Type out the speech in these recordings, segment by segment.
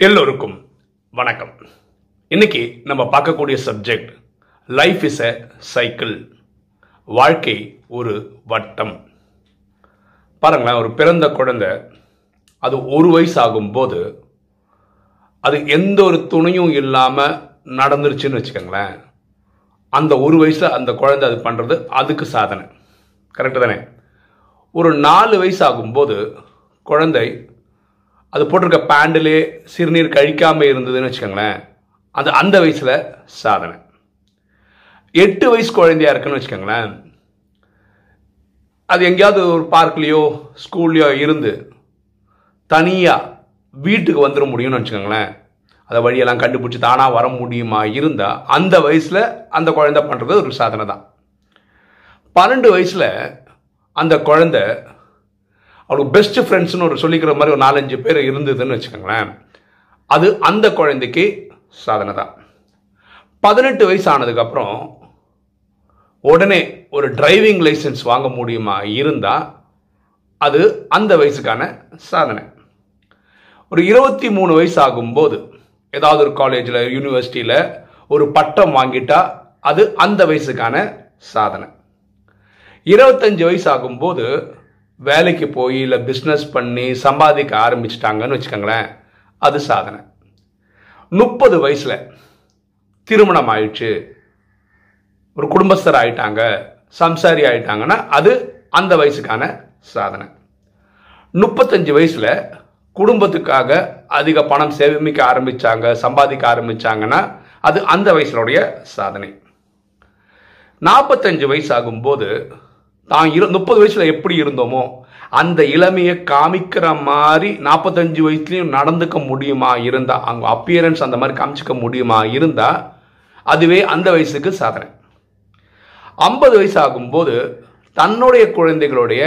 எல்லோருக்கும் வணக்கம். இன்னைக்கு நம்ம பார்க்கக்கூடிய subject life is a cycle வாழ்க்கை ஒரு வட்டம். பாருங்களேன் ஒரு பிறந்த குழந்தை அது ஒரு வயசு ஆகும்போது அது எந்த ஒரு துணையும் இல்லாமல் நடந்துருச்சுன்னு வச்சுக்கோங்களேன். அந்த ஒரு வயசில் அந்த குழந்தை அது பண்ணுறது அதுக்கு சாதனை. கரெக்டு தானே? ஒரு நாலு வயசு ஆகும்போது குழந்தை அது போட்டிருக்க பேண்டிலே சிறுநீர் கழிக்காமல் இருந்ததுன்னு வச்சுக்கோங்களேன். அது அந்த வயசில் சாதனை. எட்டு வயசு குழந்தையா இருக்குன்னு வச்சுக்கோங்களேன். அது எங்கேயாவது ஒரு பார்க்லேயோ ஸ்கூல்லையோ இருந்து தனியாக வீட்டுக்கு வந்துட முடியும்னு வச்சுக்கோங்களேன். அதை வழியெல்லாம் கண்டுபிடிச்சி தானாக வர முடியுமா இருந்தால் அந்த வயசில் அந்த குழந்தை பண்ணுறது ஒரு சாதனை தான் பன்னெண்டு வயசில் அந்த குழந்தை அவளுக்கு பெஸ்ட் ஃப்ரெண்ட்ஸ்னு ஒரு சொல்லிக்கிற மாதிரி ஒரு நாலஞ்சு பேர் இருந்ததுன்னு வச்சுக்கோங்களேன். அது அந்த குழந்தைக்கு சாதனை தான். பதினெட்டு வயசு ஆனதுக்கப்புறம் உடனே ஒரு டிரைவிங் லைசன்ஸ் வாங்க முடியுமா இருந்தால் அது அந்த வயசுக்கான சாதனை. ஒரு இருபத்தி மூணு வயசு ஆகும்போது ஏதாவது ஒரு காலேஜில் யூனிவர்சிட்டியில் ஒரு பட்டம் வாங்கிட்டா அது அந்த வயசுக்கான சாதனை. இருபத்தஞ்சு வயசு ஆகும்போது வேலைக்கு போய் இல்லை பிஸ்னஸ் பண்ணி சம்பாதிக்க ஆரம்பிச்சிட்டாங்கன்னு வச்சுக்கோங்களேன் அது சாதனை. முப்பது வயசில் திருமணம் ஆயிடுச்சு. ஒரு குடும்பஸ்தர் ஆயிட்டாங்க சம்சாரி ஆயிட்டாங்கன்னா அது அந்த வயசுக்கான சாதனை. முப்பத்தஞ்சு வயசில் குடும்பத்துக்காக அதிக பணம் சேமிக்க ஆரம்பிச்சாங்க சம்பாதிக்க ஆரம்பித்தாங்கன்னா அது அந்த வயசுடைய சாதனை. நாற்பத்தஞ்சு வயசு ஆகும்போது தான் இரு முப்பது வயசில் எப்படி இருந்தோமோ அந்த இளமையை காமிக்கிற மாதிரி நாற்பத்தஞ்சு வயசுலையும் நடந்துக்க முடியுமா இருந்தால் அவங்க அப்பியரன்ஸ் அந்த மாதிரி காமிச்சிக்க முடியுமா இருந்தால் அதுவே அந்த வயசுக்கு சாதனை ஐம்பது வயசு ஆகும்போது தன்னுடைய குழந்தைகளுடைய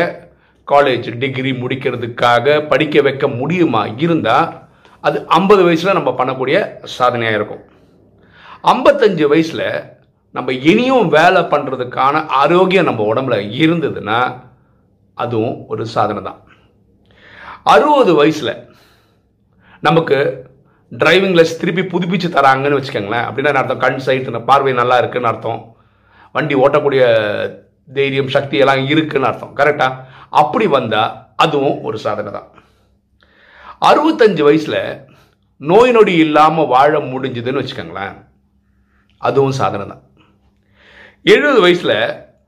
காலேஜ் டிகிரி முடிக்கிறதுக்காக படிக்க வைக்க முடியுமா இருந்தால் அது ஐம்பது வயசில் நம்ம பண்ணக்கூடிய சாதனையாக இருக்கும். ஐம்பத்தஞ்சு வயசில் நம்ம இனியும் வேலை பண்ணுறதுக்கான ஆரோக்கியம் நம்ம உடம்புல இருந்ததுன்னா அதுவும் ஒரு சாதனை தான். அறுபது வயசில் நமக்கு டிரைவிங் லைஸ் திருப்பி புதுப்பிச்சு தராங்கன்னு வச்சுக்கோங்களேன். அப்படின்னா அர்த்தம்? கண் சைட் பார்வை நல்லா இருக்குன்னு அர்த்தம். வண்டி ஓட்டக்கூடிய தைரியம் சக்தி எல்லாம் இருக்குன்னு அர்த்தம். கரெக்டாக அப்படி வந்தால் அதுவும் ஒரு சாதனை தான். அறுபத்தஞ்சு வயசில் நோய் நொடி இல்லாமல் வாழ முடிஞ்சுதுன்னு வச்சுக்கோங்களேன். அதுவும் சாதனை தான். எழுபது வயசில்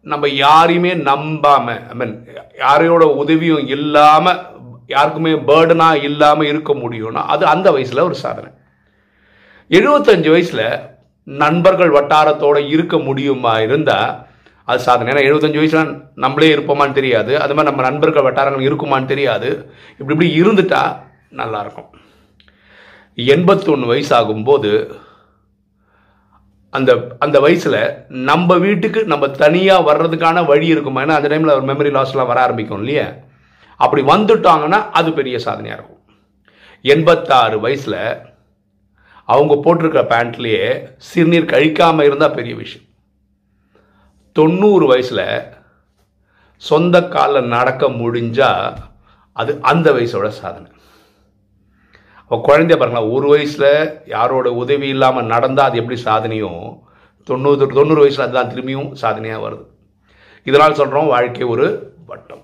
நம்ம யாரையுமே நம்பாமல் ஐ மீன் யாரையோட உதவியும் இல்லாமல் யாருக்குமே பேர்டனாக இல்லாமல் இருக்க முடியும்னா அது அந்த வயசில் ஒரு சாதனை. எழுபத்தஞ்சு வயசில் நண்பர்கள் வட்டாரத்தோட இருக்க முடியுமா இருந்தால் அது சாதனை. ஏன்னா எழுபத்தஞ்சு வயசுல நம்மளே இருப்போமான்னு தெரியாது. அது மாதிரி நம்ம நண்பர்கள் வட்டாரங்கள் இருக்குமான்னு தெரியாது. இப்படி இப்படி இருந்துட்டா நல்லாயிருக்கும் எண்பத்தொன்று வயசு ஆகும்போது அந்த அந்த வயசில் நம்ம வீட்டுக்கு நம்ம தனியாக வர்றதுக்கான வழி இருக்குமா? ஏன்னா அந்த டைமில் ஒரு மெமரி லாஸ்லாம் வர ஆரம்பிக்கும் இல்லையா? அப்படி வந்துட்டாங்கன்னா அது பெரிய சாதனையாக இருக்கும். எண்பத்தாறு வயசில் அவங்க போட்டிருக்கிற பேண்ட்லேயே சிறுநீர் கழிக்காமல் இருந்தால் பெரிய விஷயம். தொண்ணூறு வயசில் சொந்த காலில் நடக்க முடிஞ்சால் அது அந்த வயசோட சாதனை. அப்போ குழந்தைய பாருங்களா ஒரு வயசில் யாரோட உதவி இல்லாமல் நடந்தால் அது எப்படி சாதனையும் தொண்ணூறு தொண்ணூறு வயசில் அதுதான் திரும்பியும் சாதனையாக வருது. இதனால் சொல்கிறோம் வாழ்க்கை ஒரு வட்டம்.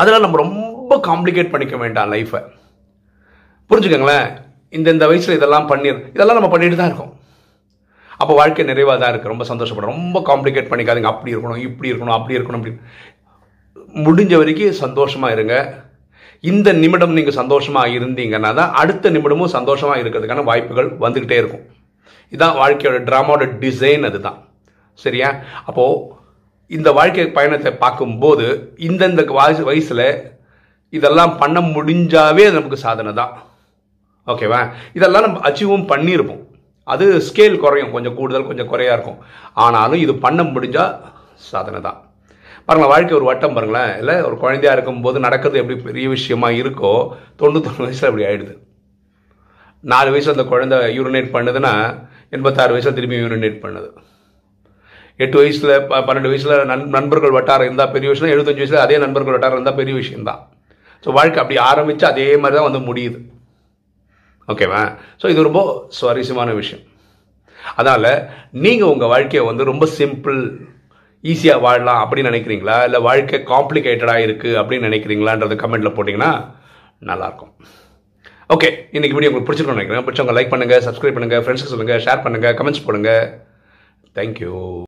அதனால் நம்ம ரொம்ப காம்ப்ளிகேட் பண்ணிக்க வேண்டாம் லைஃப்பை புரிஞ்சுக்கோங்களேன்? இந்த இந்த வயசில் இதெல்லாம் பண்ணி இதெல்லாம் நம்ம பண்ணிட்டு தான் இருக்கோம். அப்போ வாழ்க்கை நிறைவாக தான் இருக்குது ரொம்ப சந்தோஷப்படும் ரொம்ப காம்ப்ளிகேட் பண்ணிக்காதீங்க. அப்படி இருக்கணும் இப்படி இருக்கணும் அப்படி இருக்கணும் அப்படி முடிஞ்ச வரைக்கும் சந்தோஷமாக இருங்க. இந்த நிமிடம் நீங்கள் சந்தோஷமாக இருந்தீங்கன்னா தான் அடுத்த நிமிடமும் சந்தோஷமாக இருக்கிறதுக்கான வாய்ப்புகள் வந்துக்கிட்டே இருக்கும். இதுதான் வாழ்க்கையோட ட்ராமாவோட டிசைன் அதுதான். சரியா? அப்போது இந்த வாழ்க்கை பயணத்தை பார்க்கும்போது இந்தந்த வயசு வயசில் இதெல்லாம் பண்ண முடிஞ்சாவே அது நமக்கு சாதனை தான். ஓகேவா இதெல்லாம் நம்ம அச்சீவும் பண்ணியிருப்போம். அது ஸ்கேல் குறையும். கொஞ்சம் கூடுதல் கொஞ்சம் குறையா இருக்கும். ஆனாலும் இது பண்ண முடிஞ்சால் சாதனை தான். பாருங்களேன் வாழ்க்கை ஒரு வட்டம் பாருங்களேன். இல்லை ஒரு குழந்தையா இருக்கும்போது நடக்கிறது எப்படி பெரிய விஷயமா இருக்கோ தொண்ணூத்தொன்று வயசில் அப்படி ஆயிடுது. நாலு வயசில் அந்த குழந்தை யூரினேட் பண்ணுதுன்னா எண்பத்தாறு வயசில் திரும்பி யூரினேட் பண்ணுது. எட்டு வயசில் பன்னெண்டு வயசில் நண் நண்பர்கள் வட்டாரம் இருந்தால் பெரிய விஷயம் எழுபத்தஞ்சு வயசில் அதே நண்பர்கள் வட்டாரம் இருந்தால் பெரிய விஷயம்தான். ஸோ வாழ்க்கை அப்படி ஆரம்பித்து அதே மாதிரி தான் வந்து முடியுது. ஓகேவா? ஸோ இது ரொம்ப சுவாரஸ்யமான விஷயம். அதனால் நீங்கள் உங்கள் வாழ்க்கையை வந்து ரொம்ப சிம்பிள் ஈஸியாக வாழலாம் அப்படின்னு நினைக்கிறீங்களா? இல்லை வாழ்க்கை காம்ப்ளிகேட்டடாக இருக்குது அப்படின்னு நினைக்கிறீங்களான்றது கமெண்ட்டில் போட்டிங்கன்னா நல்லாயிருக்கும். ஓகே இன்றைக்கி வீடியோ உங்களுக்கு பிடிச்சிருக்கோம் நினைக்கிறேன். பிடிச்சவங்க லைக் பண்ணுங்கள் சப்ஸ்கிரைப் பண்ணுங்கள் ஃப்ரெண்ட்ஸ்க்கு சொல்லுங்கள் ஷேர் பண்ணுங்கள் கமெண்ட்ஸ் போடுங்க. தேங்க்யூ